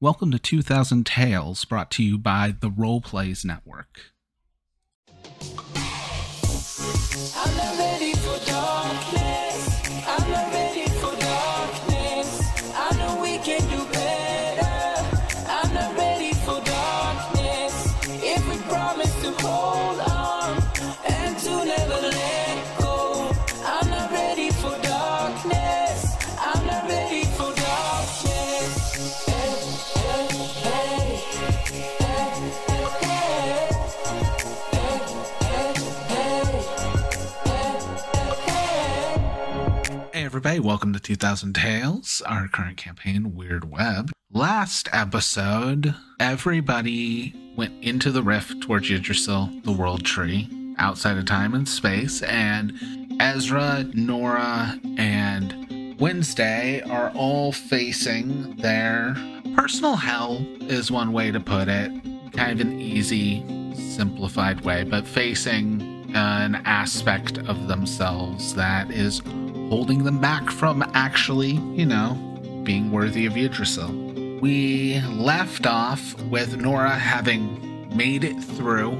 Welcome to 2000 Tales, brought to you by the Roleplays Network. Everybody, welcome to 2000 Tales, our current campaign, Weird Web. Last episode, everybody went into the rift towards Yggdrasil, the world tree, outside of time and space, and Ezra, Nora, and Wednesday are all facing their personal hell, is one way to put it. Kind of an easy, simplified way, but facing an aspect of themselves that is holding them back from actually, you know, being worthy of Yggdrasil. We left off with Nora having made it through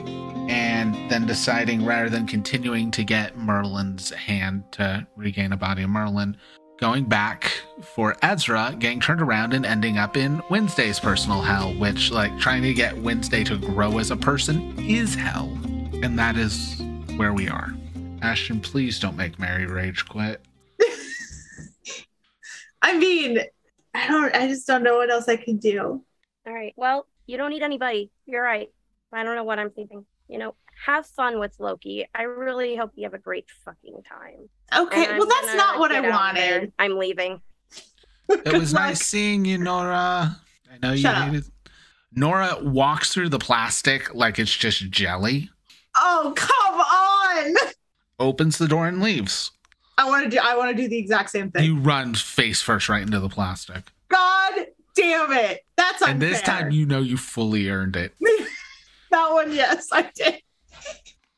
and then deciding rather than continuing to get Merlin's hand to regain a body of Merlin, going back for Ezra, getting turned around and ending up in Wednesday's personal hell, which, like, trying to get Wednesday to grow as a person is hell. And that is where we are. Ashton, please don't make Mary rage quit. I mean, I don't. I just don't know what else I can do. All right. Well, you don't need anybody. You're right. I don't know what I'm thinking. You know, have fun with Loki. I really hope you have a great fucking time. Okay, well, that's gonna not what I get out of there. wanted. I'm leaving. It was luck. nice seeing you, Nora. I know you Shut up. needed. Nora walks through the plastic like it's just jelly, Oh, come on! opens the door and leaves. I want to do. I want to do the exact same thing. You run face first right into the plastic. God damn it! That's unfair. And this time you know you fully earned it. that one, yes, I did.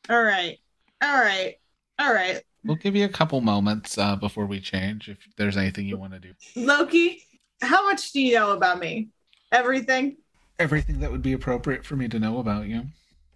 All right, all right, all right. We'll give you a couple moments uh, before we change if there's anything you want to do. Loki, how much do you know about me? Everything. Everything that would be appropriate for me to know about you.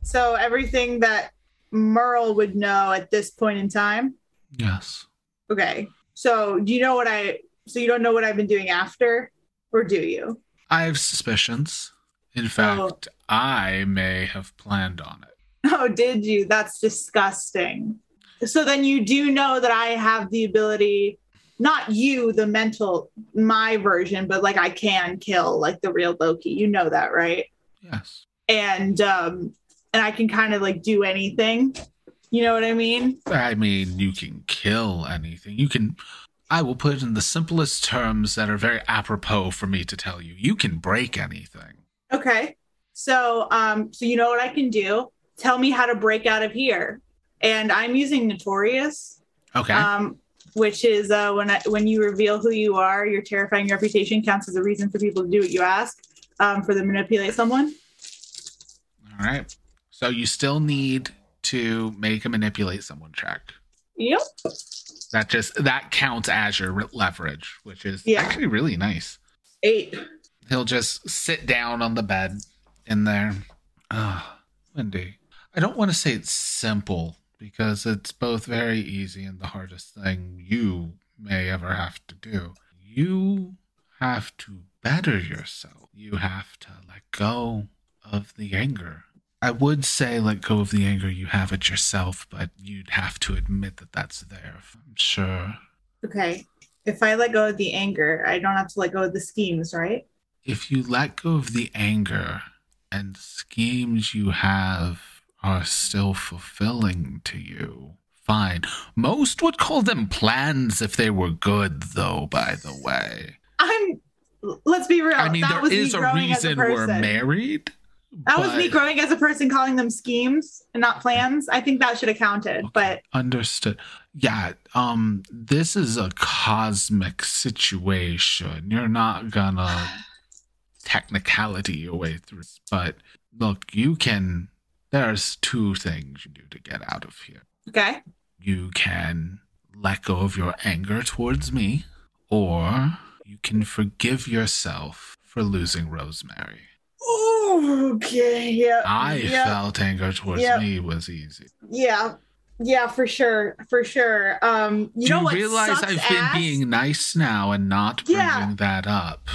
So everything that Merle would know at this point in time. Yes. Okay. So do you know what I? So you don't know what I've been doing after, or do you? I have suspicions. In fact, I may have planned on it. Oh, did you? That's disgusting. So then you do know that I have the ability, not you, the mental, my version, but like I can kill like the real Loki. You know that, right? Yes. And um and I can kind of like do anything. You know what I mean? I mean, you can kill anything. You can. I will put it in the simplest terms that are very apropos for me to tell you. You can break anything. Okay. So um so you know what I can do? Tell me how to break out of here. And I'm using Notorious. Okay. um, which is uh, when I, when you reveal who you are, your terrifying reputation counts as a reason for people to do what you ask, um, for them to manipulate someone. All right. So you still need to make a manipulate someone check. Yep. That just that counts as your leverage, which is Yeah. actually really nice. Eight. He'll just sit down on the bed in there. Ah, Wendy. I don't want to say it's simple because it's both very easy and the hardest thing you may ever have to do. You have to better yourself. You have to let go of the anger. I would say let go of the anger you have at yourself, but you'd have to admit that that's there. I'm sure. Okay. If I let go of the anger, I don't have to let go of the schemes, right? if you let go of the anger and schemes you have are still fulfilling to you, fine. Most would call them plans if they were good, though, by the way. I'm. Let's be real. I mean, that there was me a reason we're married. That was me growing as a person, calling them schemes and not plans. I think that should have counted. Okay, But understood. Yeah, um, this is a cosmic situation. You're not gonna technicality your way through. But look, you can. There's two things you do to get out of here. okay, You can let go of your anger towards me, or you can forgive yourself for losing Rosemary. Okay. Yeah. I yeah, felt anger towards Yep. me was easy. Yeah. Yeah, for sure. For sure. Um, you Do know you what realize I've been being nice now and not bringing Yeah. that up?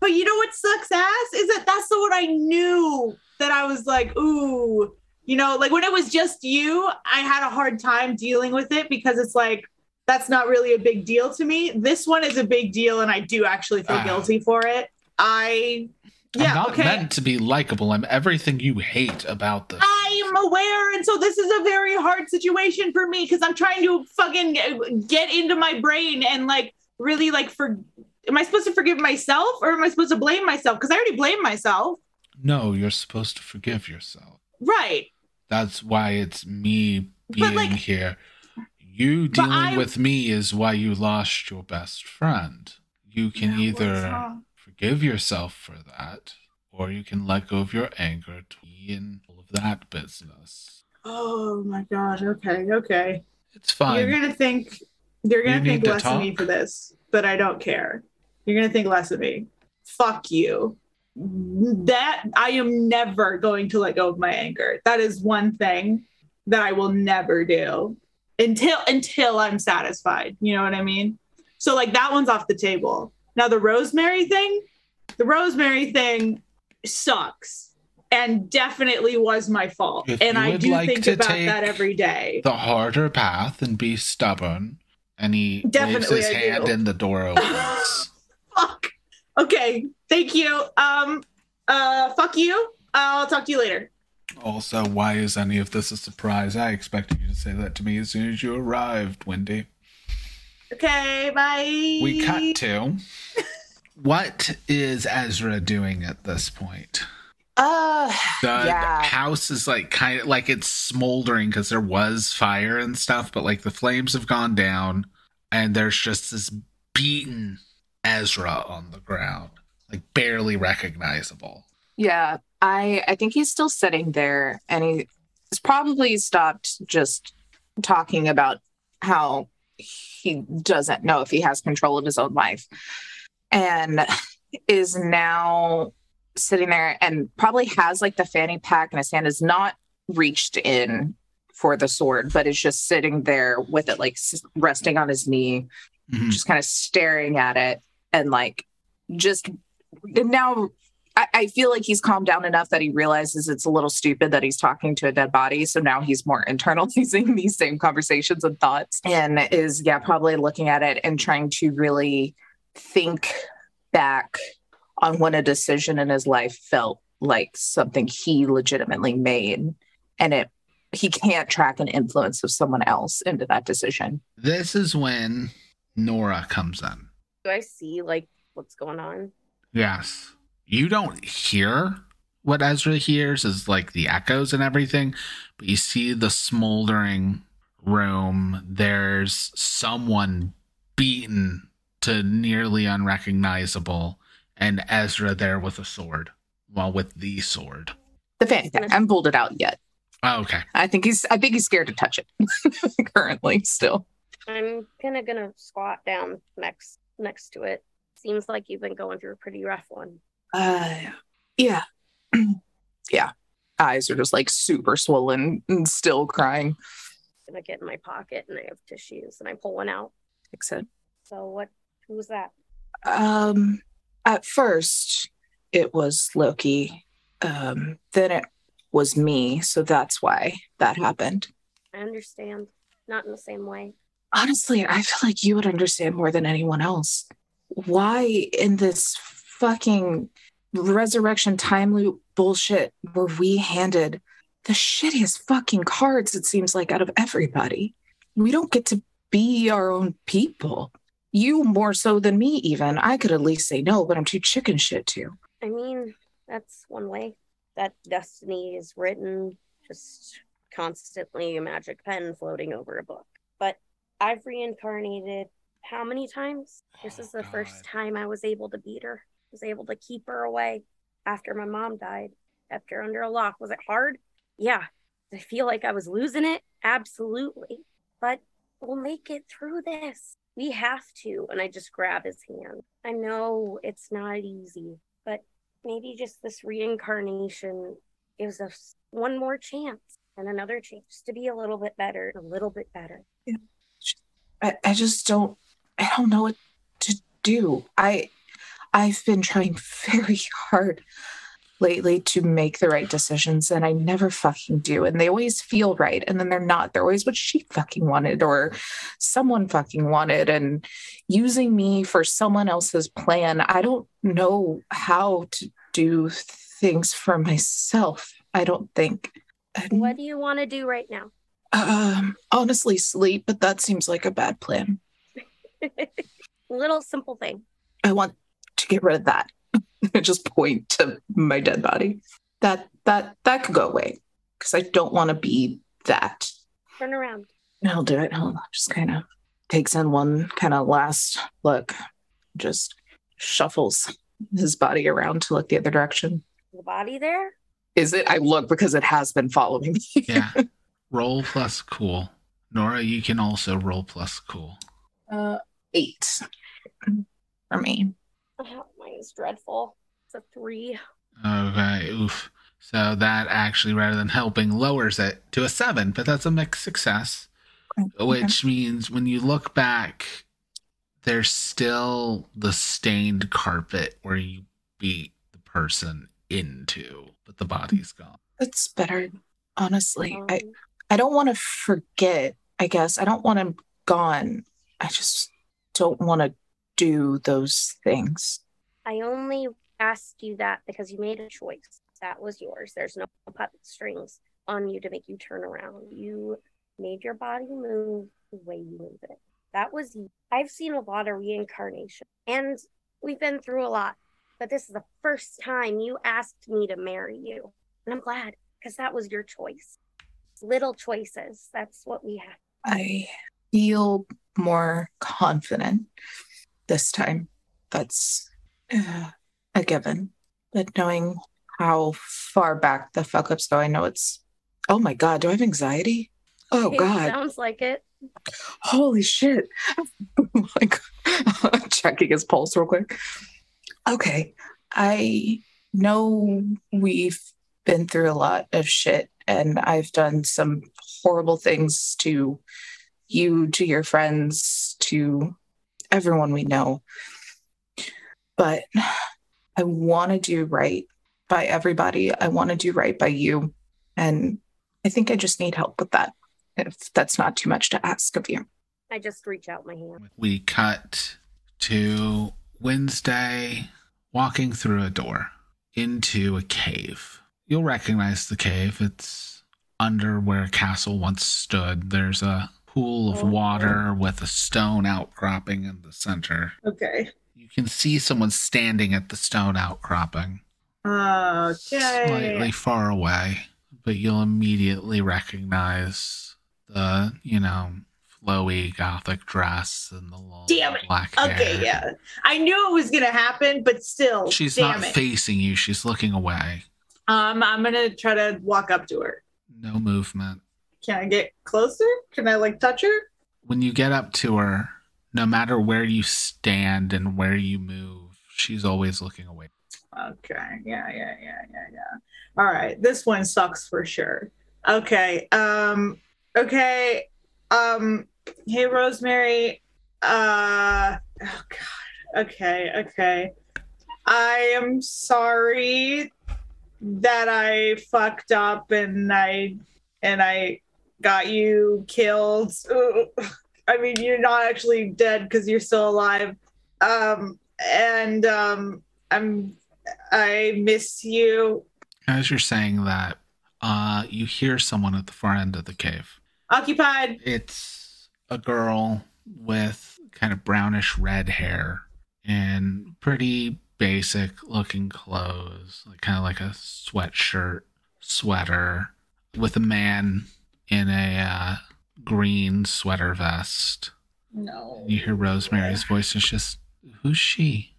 But you know what sucks ass is that that's the one I knew that I was like, ooh, you know, like when it was just you, I had a hard time dealing with it because it's like that's not really a big deal to me. This one is a big deal, and I do actually feel Ah. guilty for it. I, yeah, I'm not okay. meant to be likable. I'm everything you hate about this. I am aware, and so this is a very hard situation for me because I'm trying to fucking get into my brain and like really like for. Am I supposed to forgive myself or am I supposed to blame myself? Because I already blame myself. No, you're supposed to forgive yourself. Right. That's why it's me being like- here. You dealing with me is why you lost your best friend. You can Yeah, either? Forgive yourself for that, or you can let go of your anger and all of that business. Oh my god. Okay. Okay. It's fine. You're gonna think you're gonna You think less of me for this, but I don't care. You're gonna think less of me. Fuck you. That I am never going to let go of my anger. That is one thing that I will never do until until I'm satisfied. You know what I mean? So like that one's off the table. Now the rosemary thing, the rosemary thing sucks and definitely was my fault. If and I do like think about that every day. the harder path and be stubborn. And he Definitely his I hand do. and the door opens. Fuck. Okay. Thank you. Um. Uh. Fuck you. I'll talk to you later. also, why is any of this a surprise? I expected you to say that to me as soon as you arrived, Wendy. Okay. Bye. We cut to. What is Ezra doing at this point? Uh, The Yeah. house is like kind of like it's smoldering because there was fire and stuff, but like the flames have gone down, and there's just this beaten Ezra on the ground, like barely recognizable. yeah. I I think he's still sitting there, and he's probably stopped just talking about how he doesn't know if he has control of his own life, and is now sitting there and probably has like the fanny pack in his hand is not reached in for the sword, but is just sitting there with it like s- resting on his knee, Mhm. just kind of staring at it and like just now I, I feel like he's calmed down enough that he realizes it's a little stupid that he's talking to a dead body so now he's more internalizing these same conversations and thoughts and is yeah probably looking at it and trying to really think back on when a decision in his life felt like something he legitimately made and it he can't track an influence of someone else into that decision This is when Nora comes in. Do I see like what's going on? Yes. You don't hear what Ezra hears is like the echoes and everything, but you see the smoldering room. There's someone beaten to nearly unrecognizable, and Ezra there with a sword. Well, with the sword. the fanny pack i haven't pulled it out yet Oh, okay. i think he's i think he's scared to touch it currently still I'm kinda gonna squat down next next to it. Seems like you've been going through a pretty rough one. Uh, yeah, yeah. Eyes are just like super swollen and still crying. gonna get in my pocket and I have tissues and I pull one out. Except, So what who's that? um, at first it was Loki. Um, then it was me, so that's why that happened. I understand. Not in the same way. Honestly, I feel like you would understand more than anyone else. Why in this fucking resurrection time loop bullshit were we handed the shittiest fucking cards, it seems like, out of everybody? We don't get to be our own people. You more so than me, even. I could at least say no, but I'm too chicken shit to. I mean, that's one way. That destiny is written just constantly a magic pen floating over a book. But I've reincarnated how many times? This Oh, is the God. first time I was able to beat her. Was able to keep her away after my mom died. after under a lock. Was it hard? Yeah. Did I feel like I was losing it? Absolutely. But we'll make it through this. We have to. And I just grab his hand. I know it's not easy, but maybe just this reincarnation gives us one more chance and another chance to be a little bit better, a little bit better. I, I just don't I don't know what to do. I I've been trying very hard lately to make the right decisions and I never fucking do. And they always feel right. And then they're not. They're always what she fucking wanted or someone fucking wanted and using me for someone else's plan. I don't know how to do things for myself. I don't think. What do you want to do right now? um honestly sleep, but that seems like a bad plan. Little simple thing. I want to get rid of that. just point to my dead body. That that that could go away because I don't want to be that. Turn around. I'll do it. Hold on. Just kind of takes in one kind of last look, just shuffles his body around to look the other direction. The body there? Is it? I look because it has been following me. Yeah. roll plus cool. Nora, you can also roll plus cool. Uh, eight for me. Oh, mine is dreadful. It's a three. Okay, oof. So that actually, rather than helping, lowers it to a seven, but that's a mixed success, which means when you look back, there's still the stained carpet where you beat the person into, but the body's gone. That's better, honestly. I Um, I don't want to forget. I guess I don't want him gone. I just don't want to do those things. I only asked you that because you made a choice. That was yours. There's no puppet strings on you to make you turn around. You made your body move the way you move it. That was. I've seen a lot of reincarnation and we've been through a lot, but this is the first time you asked me to marry you. And I'm glad because that was your choice. Little choices. That's what we have. I feel more confident this time. That's uh, a given. But knowing how far back the fuck ups go, I know it's. Oh my god, do I have anxiety? Oh It god, Sounds like it. holy shit! like checking his pulse real quick. Okay, I know we've been through a lot of shit, and I've done some horrible things to you, to your friends, to everyone we know. But I want to do right by everybody. I want to do right by you. And I think I just need help with that, if that's not too much to ask of you. I just reach out my hand. We cut to Wednesday walking through a door into a cave. You'll recognize the cave. It's under where a castle once stood. There's a pool of Oh. water with a stone outcropping in the center. Okay. You can see someone standing at the stone outcropping, Okay. slightly far away, but you'll immediately recognize the, you know, flowy gothic dress and the long Damn it. black hair. Okay, yeah. I knew it was gonna happen, but still, She's not it. facing you. She's looking away. um, I'm gonna try to walk up to her. No movement. Can I get closer? Can I like touch her? When you get up to her, no matter where you stand and where you move, she's always looking away. Okay. Yeah, yeah, yeah, yeah, yeah. All right. This one sucks for sure. Okay. Um okay. Um hey Rosemary. Uh oh god. Okay, okay. I am sorry that I fucked up and I and I got you killed. I mean, you're not actually dead cuz you're still alive. Um and um I'm I miss you. As you're saying that, uh, you hear someone at the far end of the cave. Occupied. It's a girl with kind of brownish red hair and pretty basic looking clothes, like kind of like a sweatshirt, sweater, with a man in a uh, green sweater vest. No. You hear Rosemary's voice. It's just, who's she?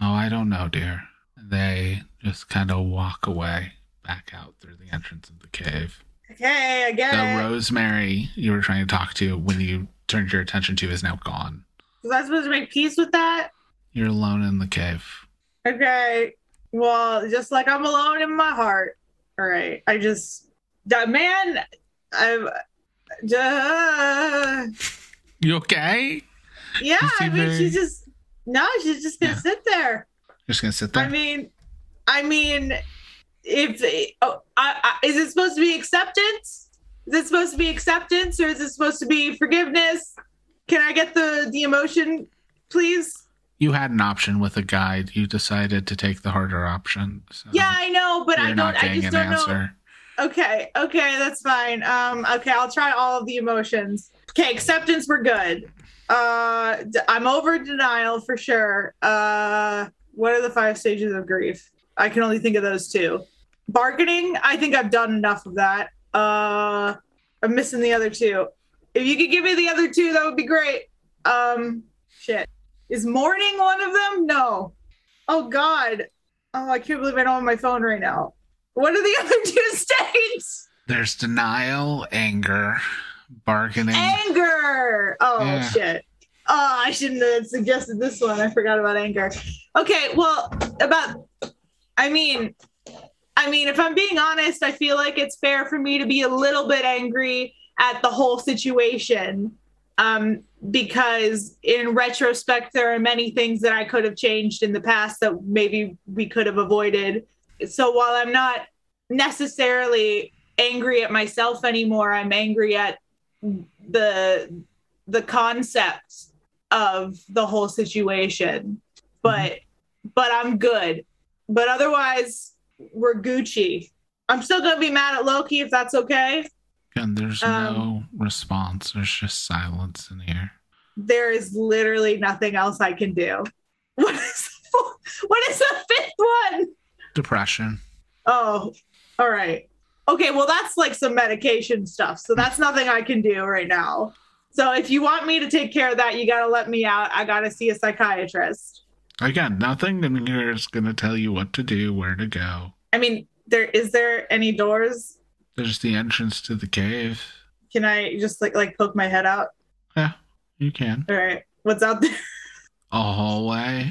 Oh, I don't know, dear. They just kind of walk away back out through the entrance of the cave. Okay, I get The it. Rosemary you were trying to talk to when you turned your attention to is now gone. Was I supposed to make peace with that? You're alone in the cave. Okay. Well, just like I'm alone in my heart. All right. I just, that man, I've, uh, You okay? yeah, You I mean, very- she's just, no, she's just gonna Yeah. sit there. Just gonna sit there. I mean, I mean, if, oh, I, I, is it supposed to be acceptance? Is it supposed to be acceptance or is it supposed to be forgiveness? Can I get the, the emotion, please? you had an option with a guide. You decided to take the harder option. So Yeah, I know, but I don't, I just don't know. Okay, okay, that's fine. Um, okay, I'll try all of the emotions. Okay, acceptance, we're good. Uh, I'm over denial for sure. Uh, what are the five stages of grief? I can only think of those two. Bargaining, I think I've done enough of that. Uh, I'm missing the other two. If you could give me the other two, that would be great. Um, shit. Is mourning one of them? No. Oh God. Oh, I can't believe I don't have my phone right now. What are the other two states? There's denial, anger, bargaining. Anger. Oh Yeah. shit. Oh, I shouldn't have suggested this one. I forgot about anger. Okay, well, about I mean, I mean, if I'm being honest, I feel like it's fair for me to be a little bit angry at the whole situation. Um, because in retrospect, there are many things that I could have changed in the past that maybe we could have avoided. So while I'm not necessarily angry at myself anymore, I'm angry at the the concept of the whole situation. But but I'm good. But otherwise, we're Gucci. I'm still gonna be mad at Loki if that's okay. And there's Um, no response. There's just silence in here. There is literally nothing else I can do. what is the, what is the fifth one? Depression. Oh, all right. Okay, well, that's like some medication stuff. So that's nothing I can do right now. So if you want me to take care of that, you got to let me out. I got to see a psychiatrist. Again, nothing in here is going to tell you what to do, where to go. I mean, there is there any doors? There's the entrance to the cave. Can I just like like poke my head out? Yeah, you can. All right. What's out there? A hallway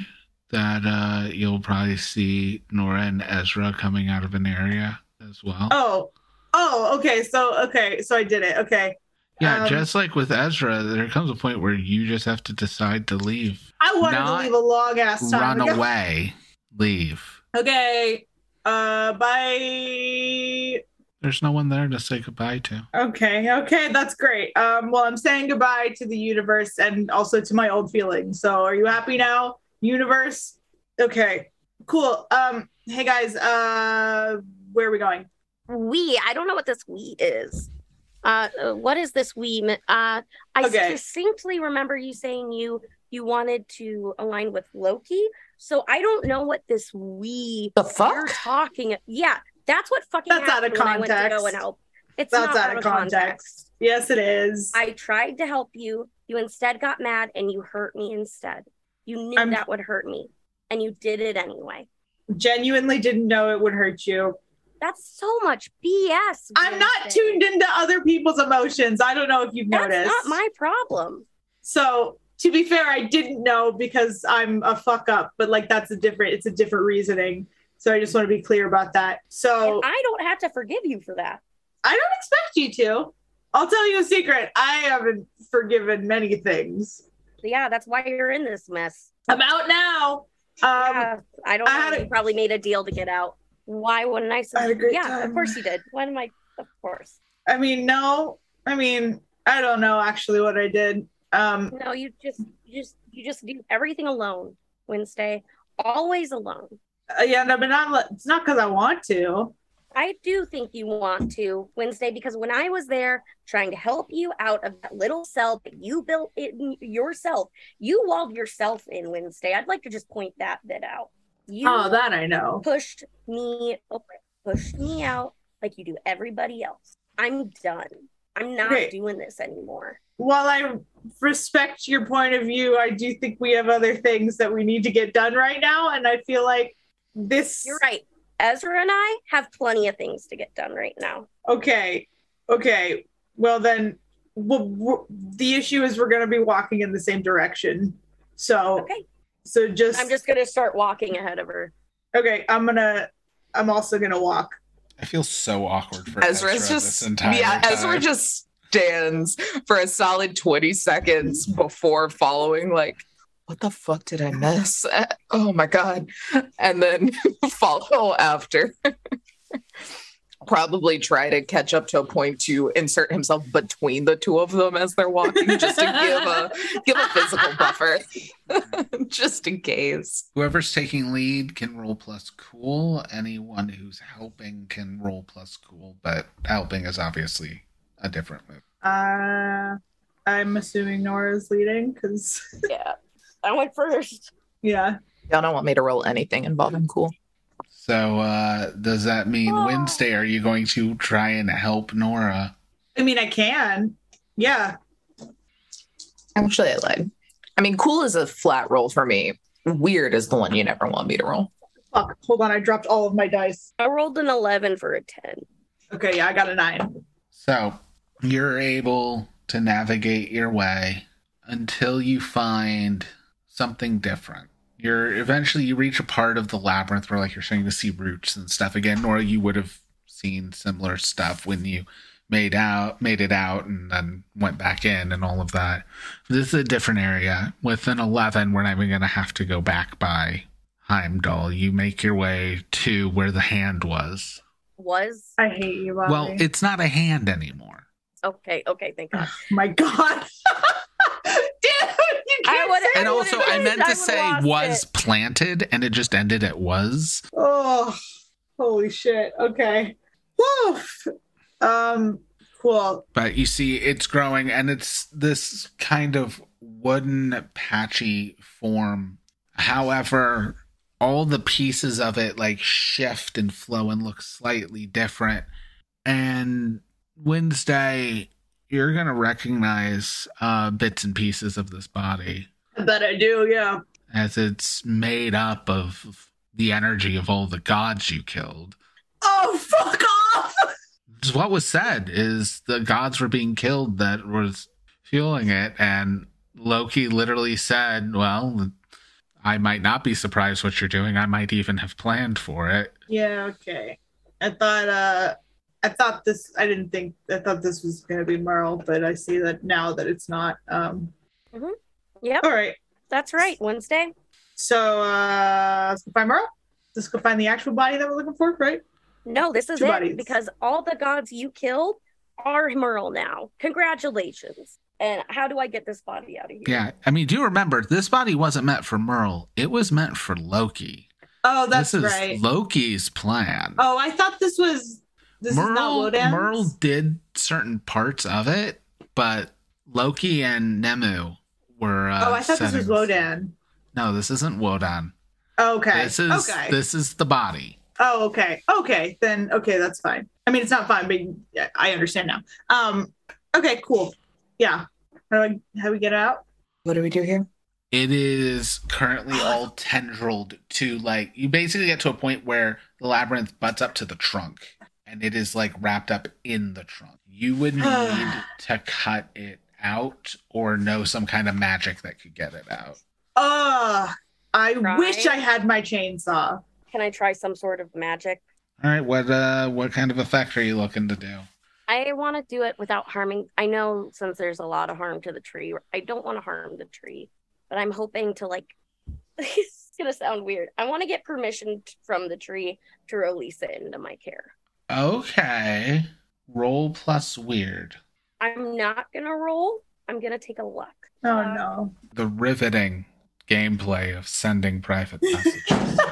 that uh, you'll probably see Nora and Ezra coming out of an area as well. Oh. Oh, okay. So okay, so I did it. Okay. yeah, um, just like with Ezra, there comes a point where you just have to decide to leave. I wanted Not to leave a long ass time Run away. Leave. Okay. Uh bye. There's no one there to say goodbye to. Okay, okay, that's great. Um, well, I'm saying goodbye to the universe and also to my old feelings. So, are you happy now, universe? Okay, cool. Um, hey guys, uh, where are we going? We, I don't know what this we is. Uh, what is this we? Uh, I Okay. distinctly remember you saying you you wanted to align with Loki. So I don't know what this we The fuck you're fuck? talking. Yeah, that's what fucking That's out of happened when I went to go and help. It's That's not out of context. Yes, it is. I tried to help you. You instead got mad and you hurt me instead. You knew I'm- that would hurt me, and you did it anyway. Genuinely didn't know it would hurt you. That's so much BS. I'm not tuned into other people's emotions. I don't know if you've That's noticed. That's not my problem. So to be fair, I didn't know because I'm a fuck up, but like that's a different it's a different reasoning. So I just want to be clear about that. So And I don't have to forgive you for that. I don't expect you to. I'll tell you a secret. I haven't forgiven many things. Yeah, that's why you're in this mess. I'm out now. Um yeah, I don't I know. had a- you probably made a deal to get out. Why wouldn't I? I had a great yeah, time. of course you did. When am I? Of course. I mean, no. I mean, I don't know actually what I did. Um No, you just, you just, you just do everything alone. Wednesday, always alone. uh, yeah, no, but not it's not because I want to. I do think you want to Wednesday because when I was there trying to help you out of that little cell that you built in yourself, you walled yourself in Wednesday. I'd like to just point that bit out. Oh, you Oh, that I know. pushed me pushed me out like you do everybody else. I'm done. I'm not Okay. doing this anymore. While I respect your point of view, I do think we have other things that we need to get done right now. And I feel like this You're right. Ezra and I have plenty of things to get done right now. okay. Okay. Well, then well, the issue is we're going to be walking in the same direction. So, Okay. so just, I'm just going to start walking ahead of her. Okay, I'm gonna. I'm also gonna walk. I feel so awkward for Ezra Ezra's this just entire yeah, Ezra just stands for a solid 20 seconds before following like what the fuck did I miss? Oh my god. And then follow after. Probably try to catch up to a point to insert himself between the two of them as they're walking, just to give a give a physical buffer, just in case. Whoever's taking lead can roll plus cool. Anyone who's helping can roll plus cool, but helping is obviously a different move. Uh, I'm assuming Nora's leading because Yeah. I went first. yeah. Y'all don't want me to roll anything involving cool. So uh does that mean Oh. Wednesday are you going to try and help Nora? I mean, I can. Yeah. Actually, I lied. I mean, cool is a flat roll for me. Weird is the one you never want me to roll. Fuck. Hold on. I dropped all of my dice. I rolled an 11 for a 10. Okay. Yeah, I got a nine. So you're able to navigate your way until you find something different. You're eventually you reach a part of the labyrinth where like you're starting to see roots and stuff again, or you would have seen similar stuff when you made out made it out and then went back in and all of that. This is a different area. With an eleven, we're not even gonna have to go back by Heimdall. You make your way to where the hand was. Was? I hate you, Bobby. Well, it's not a hand anymore. Okay, okay, thank God. my God. Dude, you I would- say And also, would've I meant to would've say was it. planted, and it just ended at was. Oh, holy shit. Okay. Woof. Um, cool. But you see, it's growing, and it's this kind of wooden, patchy form. However, all the pieces of it like shift and flow and look slightly different. And Wednesday, you're gonna recognize uh, bits and pieces of this body. I bet I do, yeah. as it's made up of the energy of all the gods you killed. Oh, fuck off. What was said is the gods were being killed that was fueling it, and Loki literally said, "Well, I might not be surprised what you're doing. I might even have planned for it." Yeah, okay. I thought, uh, I thought this, I didn't think, I thought this was going to be Merle, but I see that now that it's not. Um, Yep, all right. that's right. Wednesday. So, uh, let's go find Merle. Let's go find the actual body that we're looking for, right? No, this is Two it bodies. because all the gods you killed are Merle now. Congratulations. And how do I get this body out of here? Yeah, I mean, do you remember this body wasn't meant for Merle? It was meant for Loki. Oh, that's this is right. Loki's plan. Oh, I thought this was, this is not Merle, Wodan's. Merle did certain parts of it, but Loki and Nemu were. Uh, oh, I thought this was Wodan. No, this isn't Wodan. Okay. This is okay. this is the body. Oh, okay. Okay. Then okay, that's fine. I mean, it's not fine, but yeah, I understand now. Um, okay, cool. Yeah. How do I how do we get out? What do we do here? It is currently all tendrilled to like you basically get to a point where the labyrinth butts up to the trunk, and it is like wrapped up in the trunk. You would need to cut it out or know some kind of magic that could get it out. Uh I Try. wish I had my chainsaw. Can I try some sort of magic? All right, what uh what kind of effect are you looking to do? I want to do it without harming. I know since there's a lot of harm to the tree, I don't want to harm the tree, but I'm hoping to like. it's gonna sound weird. I want to get permission t- from the tree to release it into my care. Okay. Roll plus weird. I'm not gonna roll. I'm gonna take a look. Oh Uh, no. The riveting gameplay of sending private messages.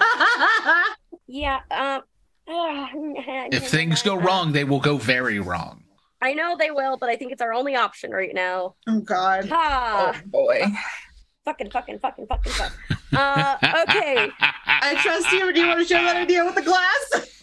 Yeah. Um. if things go wrong, they will go very wrong. I know they will, but I think it's our only option right now. oh god. Ha! oh boy. Fucking, fucking, fucking, fucking, fuck. Uh, okay. I trust you. Do you want to share that idea with the glass?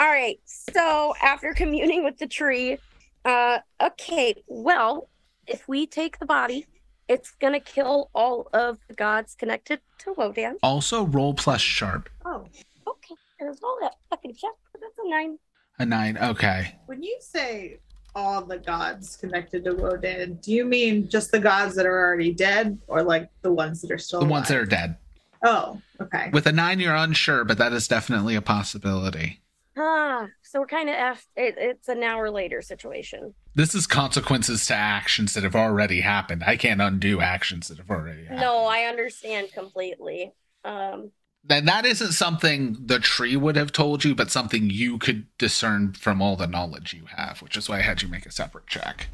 All right. So after communing with the tree, uh, okay. Well, if we take the body, it's gonna kill all of the gods connected to Wodan. also, roll plus sharp. Oh. Okay. There's all that fucking check. That's a nine. A nine. Okay. When you say all the gods connected to Wodan, do you mean just the gods that are already dead or like the ones that are still The ones that are dead. Oh, okay. With a nine, you're unsure, but that is definitely a possibility. Ah, so we're kind of f. It, it's an hour later situation. This is consequences to actions that have already happened. I can't undo actions that have already happened. No, I understand completely. Um, And that isn't something the tree would have told you, but something you could discern from all the knowledge you have, which is why I had you make a separate check.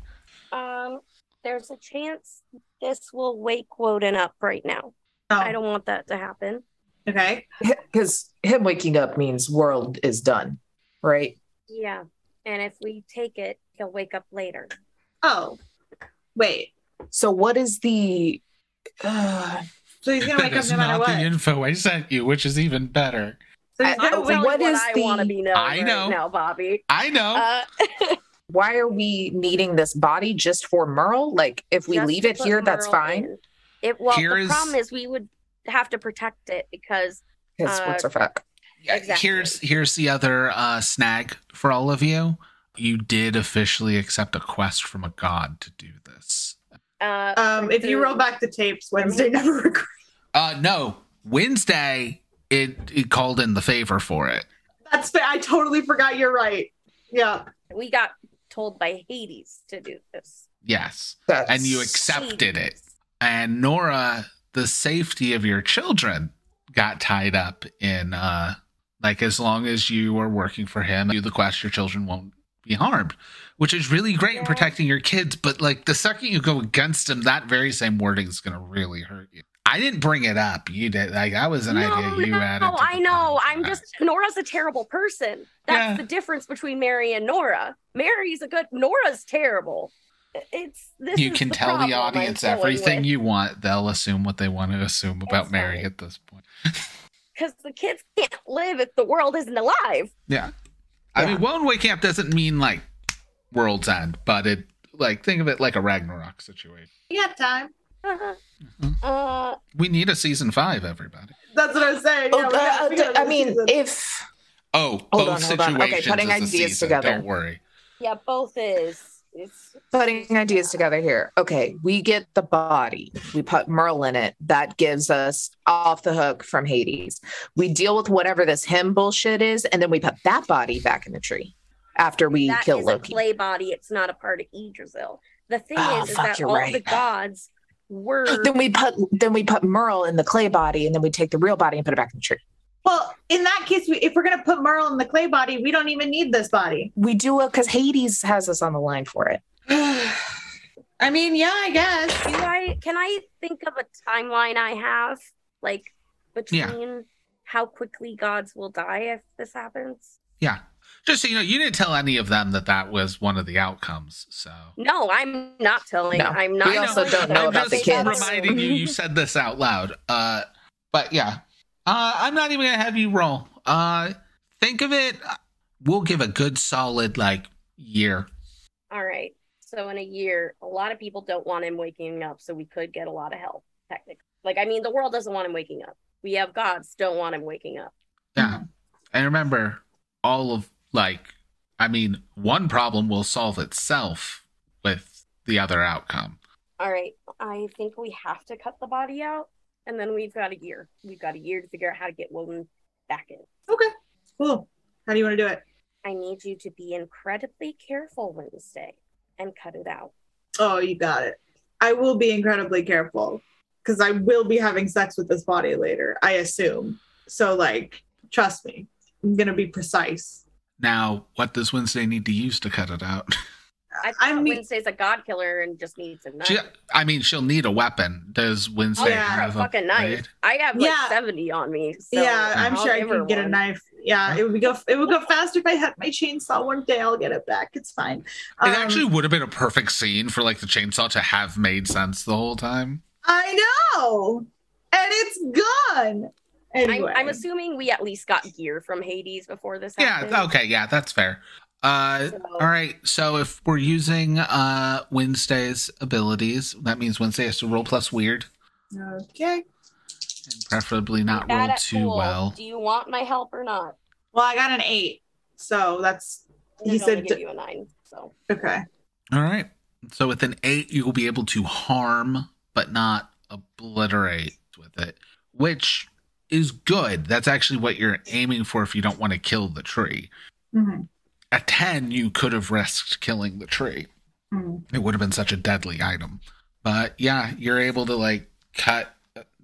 um, there's a chance this will wake Woden up right now. Oh, I don't want that to happen. Okay. Because him waking up means world is done, right? Yeah, and if we take it, he'll wake up later. Oh, wait. So what is the? Uh, So he's gonna wake up no matter not the info I sent you, which is even better. So he's I- gonna I- wake Tell what me what is I the- want to be known I right know. now, Bobby. I know. Uh, why are we needing this body just for Merle? Like, if we just leave it put here, that's fine. in. It well, Here the is- problem is we would have to protect it because Because Uh, what's the fuck? Yeah, exactly. Here's here's the other uh, snag for all of you. You did officially accept a quest from a god to do this. uh, Um, if you roll back the tapes, Wednesday never agreed. Uh, no, Wednesday it it called in the favor for it. That's fair. I totally forgot. You're right. Yeah. we got told by Hades to do this. Yes, That's, and you accepted it. And Nora, the safety of your children got tied up in uh like as long as you are working for him, do the quest, your children won't be harmed, which is really great in protecting your kids. But like the second you go against him, that very same wording is going to really hurt you. I didn't bring it up. You did. Like that was an no, idea you had. no, added. to I know. I'm just Nora's a terrible person. That's Yeah. the difference between Mary and Nora. Mary's a good. Nora's terrible. It's this. You is can the tell the problem I'm audience everything with. you want. They'll assume what they want to assume about It's Mary fine. at this point. because the kids can't live if the world isn't alive. Yeah. I Yeah. mean, one way camp doesn't mean like world's end, but it like think of it like a Ragnarok situation. You got time. Uh-huh. Mhm. Uh, We need a season five, everybody. That's what i'm saying. Yeah, Oh, we uh, I mean season. if Oh, Hold both on, hold on. situations. Okay, putting ideas season, together. Don't worry. yeah, both is. It's putting ideas together here. Okay, we get the body. We put Merle in it. That gives us off the hook from Hades. We deal with whatever this him bullshit is, and then we put that body back in the tree after we that kill is Loki. a clay body. It's not a part of Yggdrasil. The thing Oh, is, is that all right. the gods were. Then we put then we put Merle in the clay body, and then we take the real body and put it back in the tree. Well, in that case, we, if we're gonna put Merle in the clay body, we don't even need this body. We do it because Hades has us on the line for it. I mean, yeah, I guess. Do I? Can I think of a timeline I have, like between how quickly gods will die if this happens? Yeah. Just so you know, you didn't tell any of them that that was one of the outcomes. So No, I'm not telling. No. I'm not. We also don't know I'm about the just kids. reminding you, you said this out loud. Uh, but yeah, uh, I'm not even gonna have you roll. Uh, think of it. We'll give a good solid like year. All right. So in a year, a lot of people don't want him waking up, so we could get a lot of help. Technically, like I mean, the world doesn't want him waking up. We have gods don't want him waking up. Yeah. And remember, all of like, I mean, one problem will solve itself with the other outcome. All right. I think we have to cut the body out, and then we've got a year. We've got a year to figure out how to get Woden back in. Okay, cool. How do you want to do it? I need you to be incredibly careful Wednesday and cut it out. Oh, you got it. I will be incredibly careful because I will be having sex with this body later. I assume. So, like, trust me, I'm gonna be precise. Now, what does Wednesday need to use to cut it out? I I mean- Wednesday's a god killer and just needs a knife. She, I mean, she'll need a weapon. Does Wednesday yeah. have a fucking knife. blade? I have like Yeah. 70 on me. So yeah, I'm I'll sure I give her can get a knife. Yeah, it would go. It would go faster if I had my chainsaw. One day I'll get it back. It's fine. It Um, actually would have been a perfect scene for like the chainsaw to have made sense the whole time. I know, and it's gone. Anyway, I'm, I'm assuming we at least got gear from Hades before this happened. Yeah, okay, yeah, that's fair. Uh So- all right, so if we're using uh Wednesday's abilities, that means Wednesday has to roll plus weird, okay. and preferably not roll too pool. well. Do you want my help or not? Well, I got an eight, so that's He said give you a nine. So okay. All right. So with an eight, you will be able to harm but not obliterate with it, which is good. That's actually what you're aiming for if you don't want to kill the tree. Mhm. A 10, you could have risked killing the tree. Mhm. It would have been such a deadly item. But yeah, you're able to like cut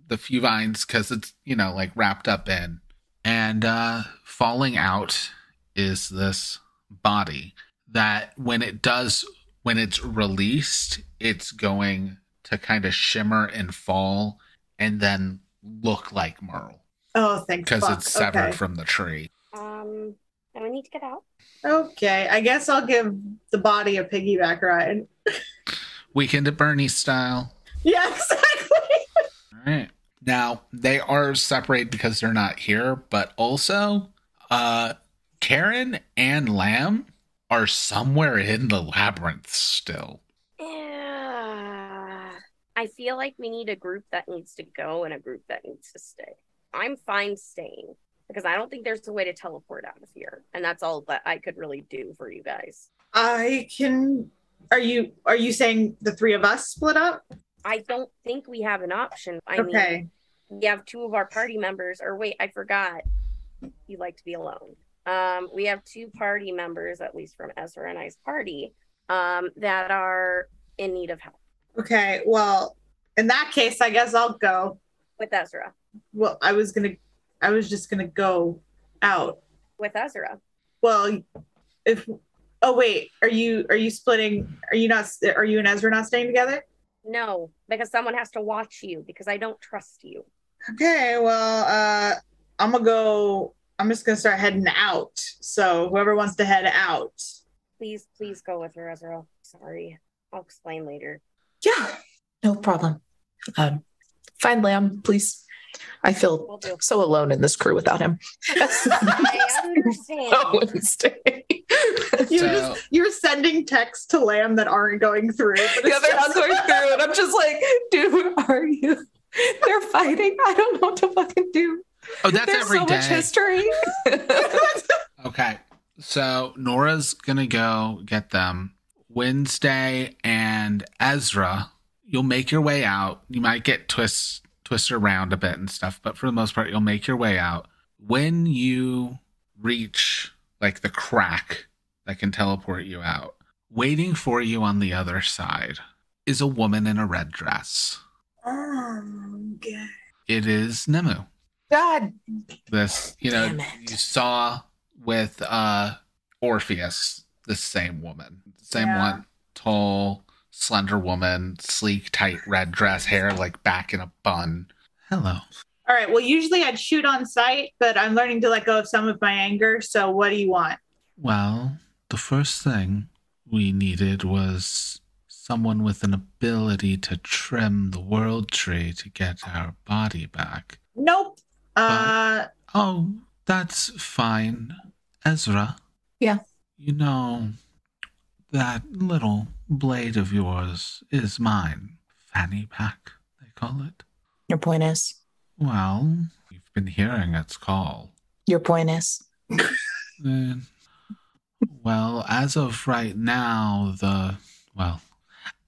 the few vines because it's, you know, like wrapped up in. And uh, falling out is this body that when it does, when it's released, it's going to kind of shimmer and fall and then look like Merle Oh, thank because it's severed okay. from the tree. Um, and we need to get out. Okay, I guess I'll give the body a piggyback ride. Weekend at Bernie style. Yeah, exactly. All right. Now they are separated because they're not here, but also uh Karen and Lamb are somewhere in the labyrinth still. Yeah. I feel like we need a group that needs to go and a group that needs to stay. I'm fine staying because I don't think there's a way to teleport out of here. And that's all that I could really do for you guys. I can. Are you are you saying the three of us split up? I don't think we have an option. I mean, okay. we have two of our party members, or wait, I forgot. You like to be alone. Um, we have two party members, at least from Ezra and I's party, um, that are in need of help Okay. Well, in that case, I guess I'll go. with Ezra. Well, I was gonna. I was just gonna go out. With Ezra. Well, if. Oh wait, are you are you splitting? Are you not? Are you and Ezra not staying together? No, because someone has to watch you because I don't trust you. Okay. Well, uh, I'm gonna go. I'm just gonna start heading out. So whoever wants to head out. Please, please go with her, Ezra. Sorry. I'll explain later. Yeah, no problem. Um, find Lamb, please. I feel Will so alone in this crew without him. I understand. Go. You're So- just you're sending texts to Lamb that aren't going through. But yeah, they're not going through, and I'm just like, dude, where are you? They're fighting. I don't know what to fucking do. Oh, that's There's every so day. much history. Okay. So Nora's gonna go get them. Wednesday and Ezra, you'll make your way out. You might get twist twist around a bit and stuff, but for the most part, you'll make your way out. When you reach like the crack that can teleport you out, waiting for you on the other side is a woman in a red dress. Oh, okay. It is Nemu. God, this you know you saw with uh orpheus the same woman same Yeah. one tall slender woman sleek tight red dress hair like back in a bun hello All right. Well, usually I'd shoot on sight, but I'm learning to let go of some of my anger. So what do you want? well the first thing we needed was someone with an ability to trim the world tree to get our body back Nope. Uh, oh that's fine ezra Yeah. you know that little blade of yours is mine fanny pack they call it your point is. well you've been hearing its call Your point is. Eh, well as of right now the well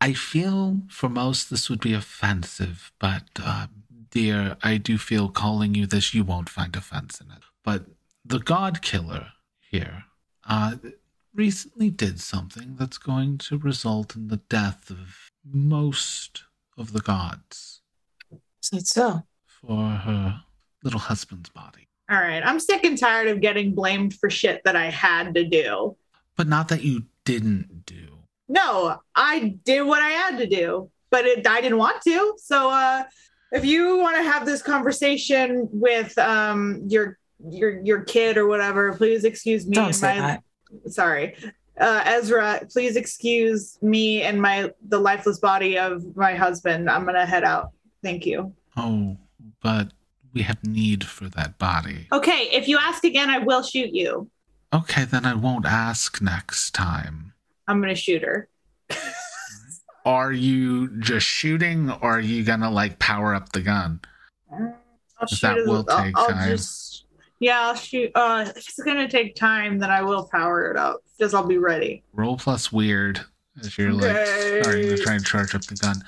i feel for most this would be offensive but uh, dear i do feel calling you this you won't find offense in it but the god killer here uh recently did something that's going to result in the death of most of the gods So so. for her little husband's body all right. I'm sick and tired of getting blamed for shit that I had to do. but not that you didn't do No, I did what I had to do, but it, I didn't want to. So, uh, if you want to have this conversation with um, your your your kid or whatever, please excuse me. Don't and say my- that. Sorry uh, ezra please excuse me and my the lifeless body of my husband i'm gonna head out thank you Oh, but we have need for that body. okay if you ask again i will shoot you Okay, then I won't ask next time. i'm gonna shoot her Are you just shooting or are you gonna like power up the gun? i'll That will I'll- take I'll time. just yeah i'll shoot uh if it's gonna take time then i will power it up because i'll be ready Roll plus weird as you're like Okay. starting to try and charge up the gun.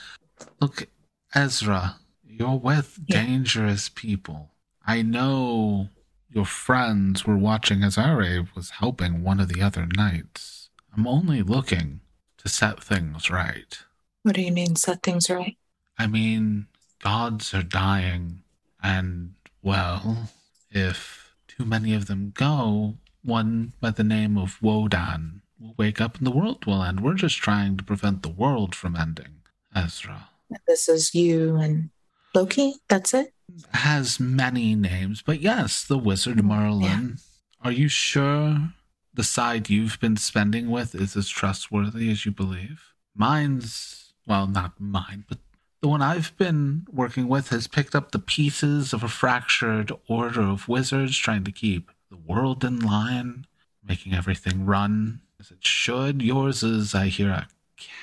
Look, Ezra, you're with Yeah. dangerous people. I know your friends were watching as Are was helping one of the other knights. I'm only looking to set things right. What do you mean, set things right? I mean, gods are dying, and, well, if too many of them go, one by the name of Wodan will wake up and the world will end. We're just trying to prevent the world from ending, Ezra. This is you and Loki. That's it. Has many names, but yes, the wizard Merlin. Are you sure the side you've been spending with is as trustworthy as you believe? Mine's, well, not mine, but the one I've been working with has picked up the pieces of a fractured order of wizards trying to keep the world in line, making everything run as it should. Yours is, I hear, a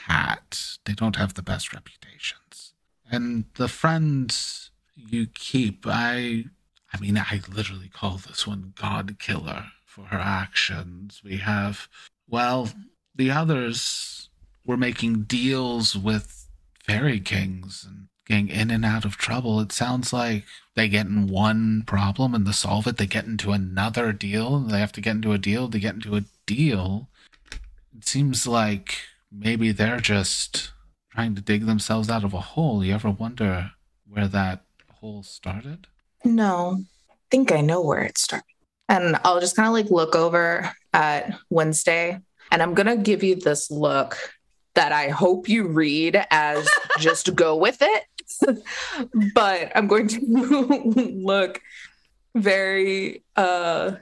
cat. They don't have the best reputations. And the friends you keep, I I mean, I literally call this one God Killer for her actions. We have, well, the others were making deals with fairy kings and getting in and out of trouble. It sounds like they get in one problem and to solve it, they get into another deal. They have to get into a deal to get into a deal. It seems like maybe they're just trying to dig themselves out of a hole. You ever wonder where that hole started? No, I think I know where it started. And I'll just kind of like look over at Wednesday and I'm going to give you this look that I hope you read as just go with it. but I'm going to look very uh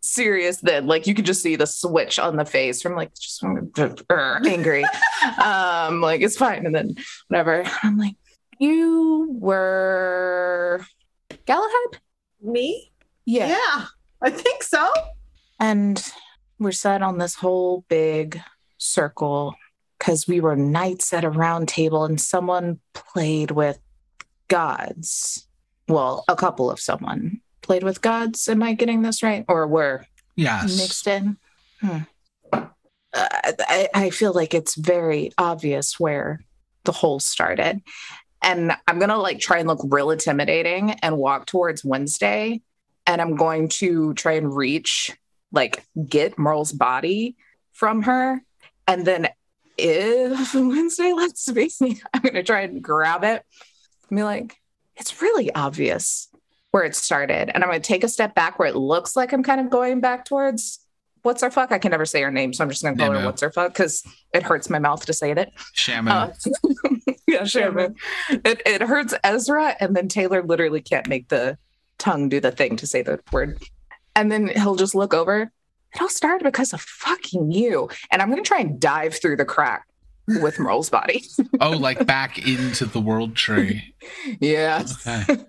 serious then like you can just see the switch on the face from like just uh, angry um like it's fine and then whatever i'm like you were galahad Me? yeah. Yeah, I think so. And we're set on this whole big circle because we were knights at a round table and someone played with gods. Well, a couple of someone played with gods. Am I getting this right? Or were Yes. mixed in? Hmm. Uh, I, I feel like it's very obvious where the hole started. And I'm going to like try and look real intimidating and walk towards Wednesday. And I'm going to try and reach, like, get Merle's body from her. And then if Wednesday lets me, I'm going to try and grab it and be like, it's really obvious where it started. And I'm going to take a step back where it looks like I'm kind of going back towards what's her fuck. I can never say her name. So I'm just going to call her what's her fuck because it hurts my mouth to say it. Shaman. Uh, yeah, Shaman. It, it hurts Ezra. And then Taylor literally can't make the tongue do the thing to say the word. And then he'll just look over. It all started because of fucking you. And I'm going to try and dive through the crack with Merle's body. oh, like back into the world tree. yeah. Okay.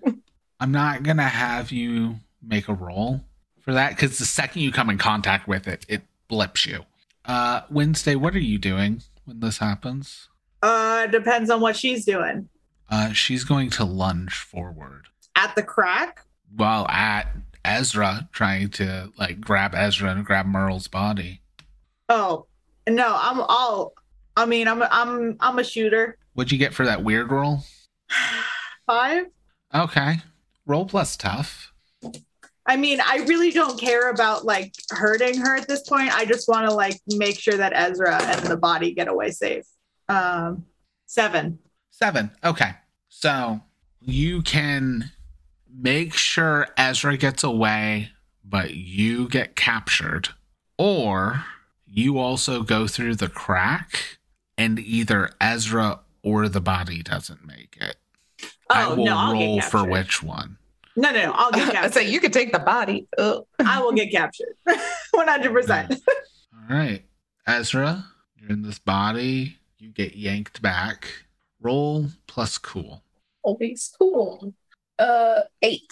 I'm not going to have you make a roll for that because the second you come in contact with it, it blips you. Uh, Wednesday, what are you doing when this happens? Uh, depends on what she's doing. Uh, she's going to lunge forward At the crack? Well, at Ezra, trying to like grab Ezra and grab Merle's body. Oh, no, I'm all. I mean, I'm I'm I'm a shooter. What'd you get for that weird roll? Five. Okay. Roll plus tough. I mean, I really don't care about like hurting her at this point. I just want to like make sure that Ezra and the body get away safe. Um, seven. Seven. Okay. So you can make sure Ezra gets away, but you get captured. Or you also go through the crack and either Ezra or the body doesn't make it. I Oh will no, I'll roll for which one. No, no, no, I'll get I captured. say you could take the body. Ugh. I will get captured. One hundred percent. All right. Ezra, you're in this body. You get yanked back. Roll plus cool. Always cool. Uh, eight.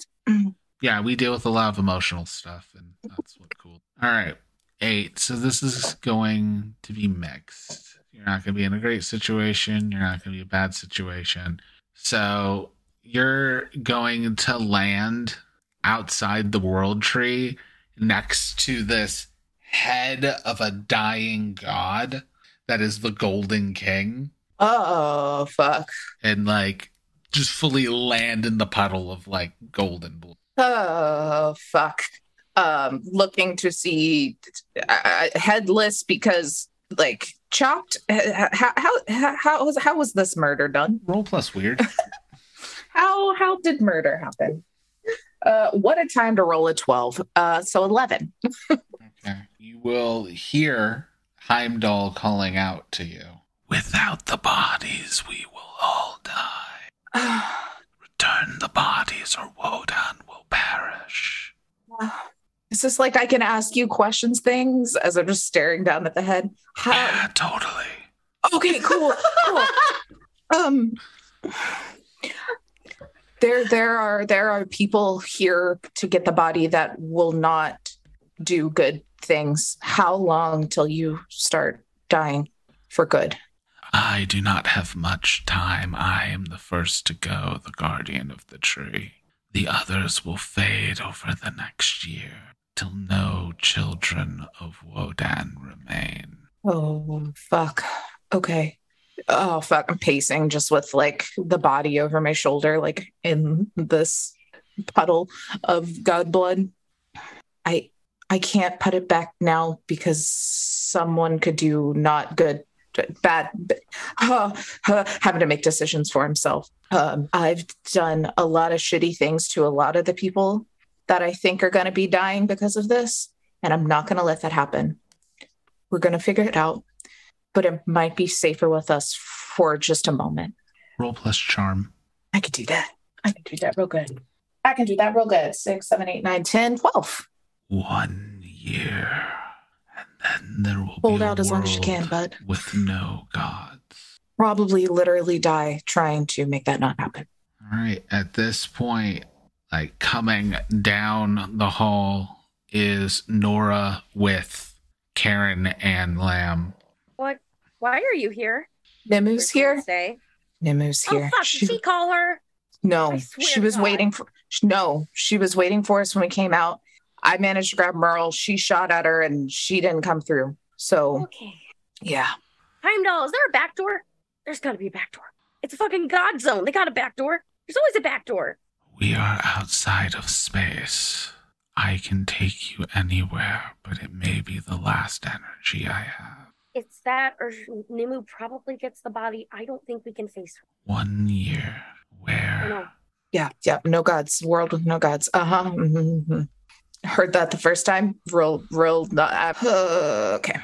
Yeah, we deal with a lot of emotional stuff, and that's what cool. All right, eight. So this is going to be mixed. You're not going to be in a great situation. You're not going to be a bad situation. So you're going to land outside the world tree next to this head of a dying god that is the golden king Oh fuck. and like just fully land in the puddle of like golden blood. Oh fuck. Um, looking to see uh, headless because like chopped. How how how how was how was this murder done? Roll plus weird. How how did murder happen? Uh, what a time to roll a twelve. Uh, so eleven. Okay. You will hear Heimdall calling out to you. Without the bodies, we will all die. Return the bodies, or Wodan will perish. Is this like I can ask you questions things as I'm just staring down at the head? How, Yeah, totally. okay, cool. cool. Um there there are there are people here to get the body that will not do good things. How long till you start dying for good? I do not have much time. I am the first to go, the guardian of the tree. The others will fade over the next year, till no children of Wodan remain. Oh fuck. Okay. Oh fuck. I'm pacing just with like the body over my shoulder, like in this puddle of god blood. I I can't put it back now because someone could do not good bad uh, uh, having to make decisions for himself. Um, I've done a lot of shitty things to a lot of the people that I think are going to be dying because of this, and I'm not going to let that happen. We're going to figure it out, but it might be safer with us for just a moment. Roll plus charm. I could do that. I can do that real good. I can do that real good. Six, seven, eight, nine, ten, twelve. One year, then there will Hold be a out as long as you can, world bud. with no gods. Probably literally die trying to make that not happen. All right. At this point, like coming down the hall is Nora with Karen and Lamb. What? Why are you here? Nimu's here. Stay. Nimu's Oh fuck! She- Did she call her? no, she was God. waiting for. No, she was waiting for us when we came out. I managed to grab Merle. She shot at her and she didn't come through. So Okay. yeah. Heimdall, is there a back door? There's got to be a back door. It's a fucking god zone. They got a back door. There's always a back door. We are outside of space. I can take you anywhere, but it may be the last energy I have. It's that, or Nimu probably gets the body. I don't think we can face her. One year. Where? Yeah, yeah, no gods, world with no gods. Uh huh. mhm. Heard that the first time. Real, real. Uh, okay.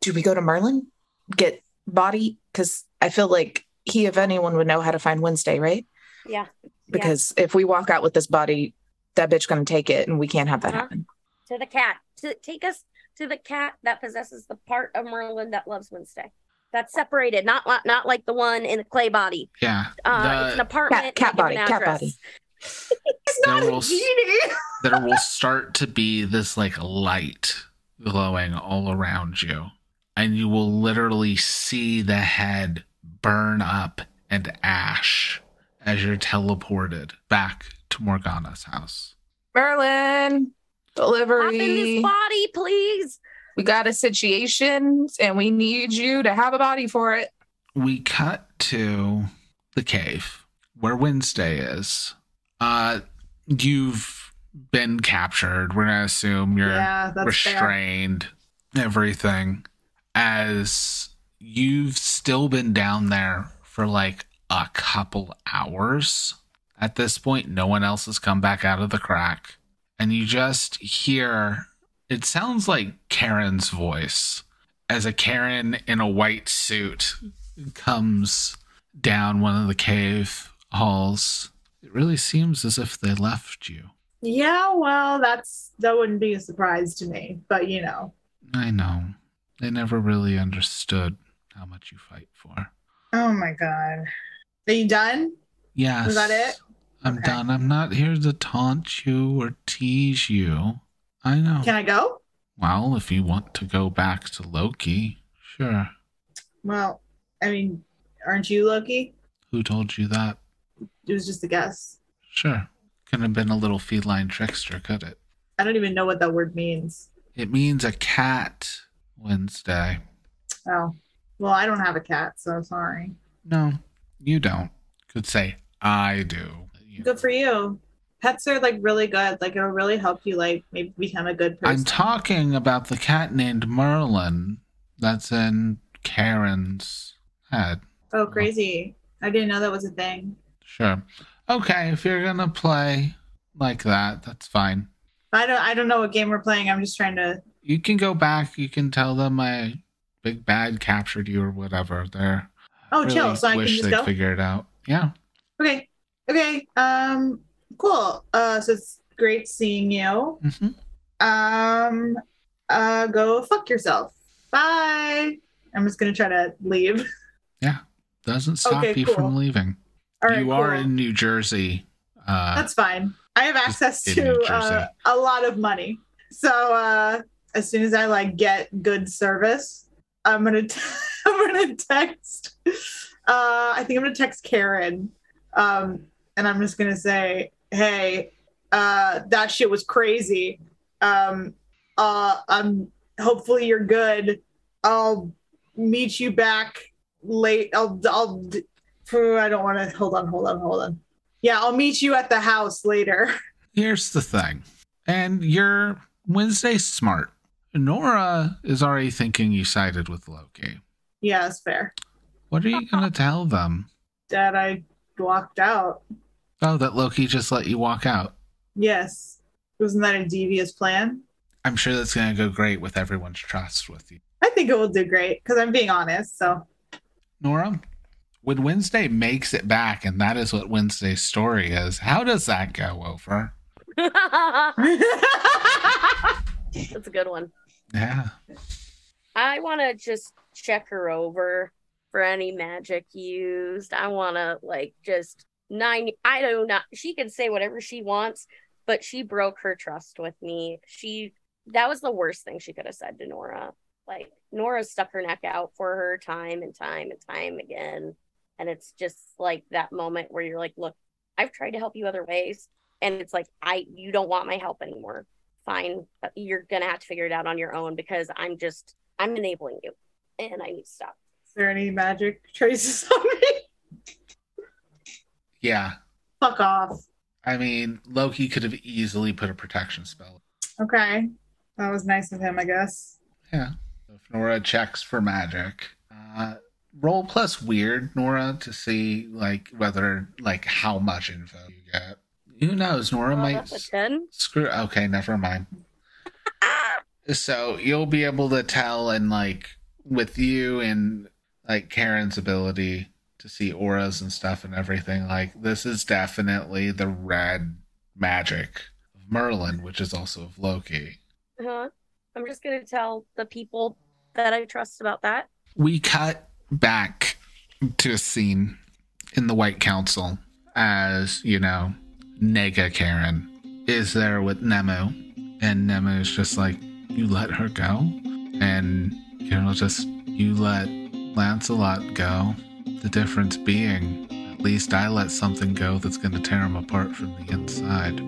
Do we go to Merlin? Get body? Because I feel like he, if anyone, would know how to find Wednesday, right? Yeah. Because if we walk out with this body, that bitch gonna take it, and we can't have that Uh-huh. happen. To the cat. To take us to the cat that possesses the part of Merlin that loves Wednesday. That's separated, not not like the one in the clay body. Yeah. Uh, it's an apartment. cat and a different body, cat body. There, will, s- there will start to be this like light glowing all around you. And you will literally see the head burn up and ash as you're teleported back to Morgana's house. Merlin, Pop in this delivery. body, please. We got a situation, and we need you to have a body for it. we cut to the cave where Wednesday is. Uh, you've been captured. We're gonna assume you're yeah, that's fair. restrained, everything. As you've still been down there for like a couple hours. At this point, no one else has come back out of the crack. And you just hear it sounds like Karen's voice as a Karen in a white suit comes down one of the cave halls. It really seems as if they left you. Yeah, well, that's that wouldn't be a surprise to me, but you know. I know. They never really understood how much you fight for. Oh my god. Are you done? Yes. Is that it? I'm Okay. done. I'm not here to taunt you or tease you. I know. Can I go? well, if you want to go back to Loki, sure. Well, I mean, aren't you Loki? Who told you that? It was just a guess. Sure. Couldn't have been a little feline trickster, could it? I don't even know what that word means. It means a cat Wednesday. Oh. Well, I don't have a cat, so sorry. No, you don't. Could say I do. You- Good for you. pets are like really good. Like it'll really help you like maybe become a good person. I'm talking about the cat named Merlin that's in Karen's head. oh, crazy! I didn't know that was a thing. Sure. Okay, if you're gonna play like that, that's fine. I don't. I don't know what game we're playing. I'm just trying to. You can go back. You can tell them my big bad captured you or whatever. They're Oh, really chill. So I can just go. figure it out. Yeah. Okay. Okay. Um. Cool. Uh. So it's great seeing you. hmm Um. Uh. Go fuck yourself. Bye. I'm just gonna try to leave. Yeah. Doesn't stop Okay, you cool. from leaving. All right. you are cool. in New Jersey. Uh, That's fine. I have access to uh, a lot of money. So uh, as soon as I like get good service, I'm gonna t- I'm gonna text. Uh, I think I'm gonna text Karen, um, and I'm just gonna say, "Hey, uh, that shit was crazy. Um, uh, I'm hopefully you're good. I'll meet you back late. I'll I'll. I don't want to. Hold on. Hold on. Hold on. Yeah, I'll meet you at the house later. Here's the thing, and you're Wednesday smart. Nora is already thinking you sided with Loki. Yeah, it's fair. What are you gonna tell them? Dad, I walked out. Oh, that Loki just let you walk out. Yes. Wasn't that a devious plan? I'm sure that's gonna go great with everyone's trust with you. I think it will do great because I'm being honest. So Nora, when Wednesday makes it back, and that is what Wednesday's story is, how does that go over? That's a good one. Yeah. I want to just check her over for any magic used. I want to like just nine. I don't know. She can say whatever she wants, but she broke her trust with me. She that was the worst thing she could have said to Nora. Like Nora stuck her neck out for her time and time and time again, and it's just like that moment where you're like, look, I've tried to help you other ways, and it's like I you don't want my help anymore. Fine, you're gonna have to figure it out on your own because I'm just I'm enabling you, and I need to stop. is there any magic traces on me? Yeah. Fuck off. I mean, Loki could have easily put a protection spell. Okay. That was nice of him, I guess. Yeah. So if Nora checks for magic, uh, roll plus weird, Nora, to see like whether like how much info you get. Who knows? Nora might ten. screw. Okay, never mind. So you'll be able to tell, and like with you and like Karen's ability to see auras and stuff and everything, like this is definitely the red magic of Merlin, which is also of Loki. Uh-huh. I'm just gonna tell the people that I trust about that. we cut back to a scene in the White Council as, you know, Nega Karen is there with Nemo. And Nemo is just like, You let her go? And Karen will just, You let Lancelot go. The difference being, at least I let something go that's going to tear him apart from the inside.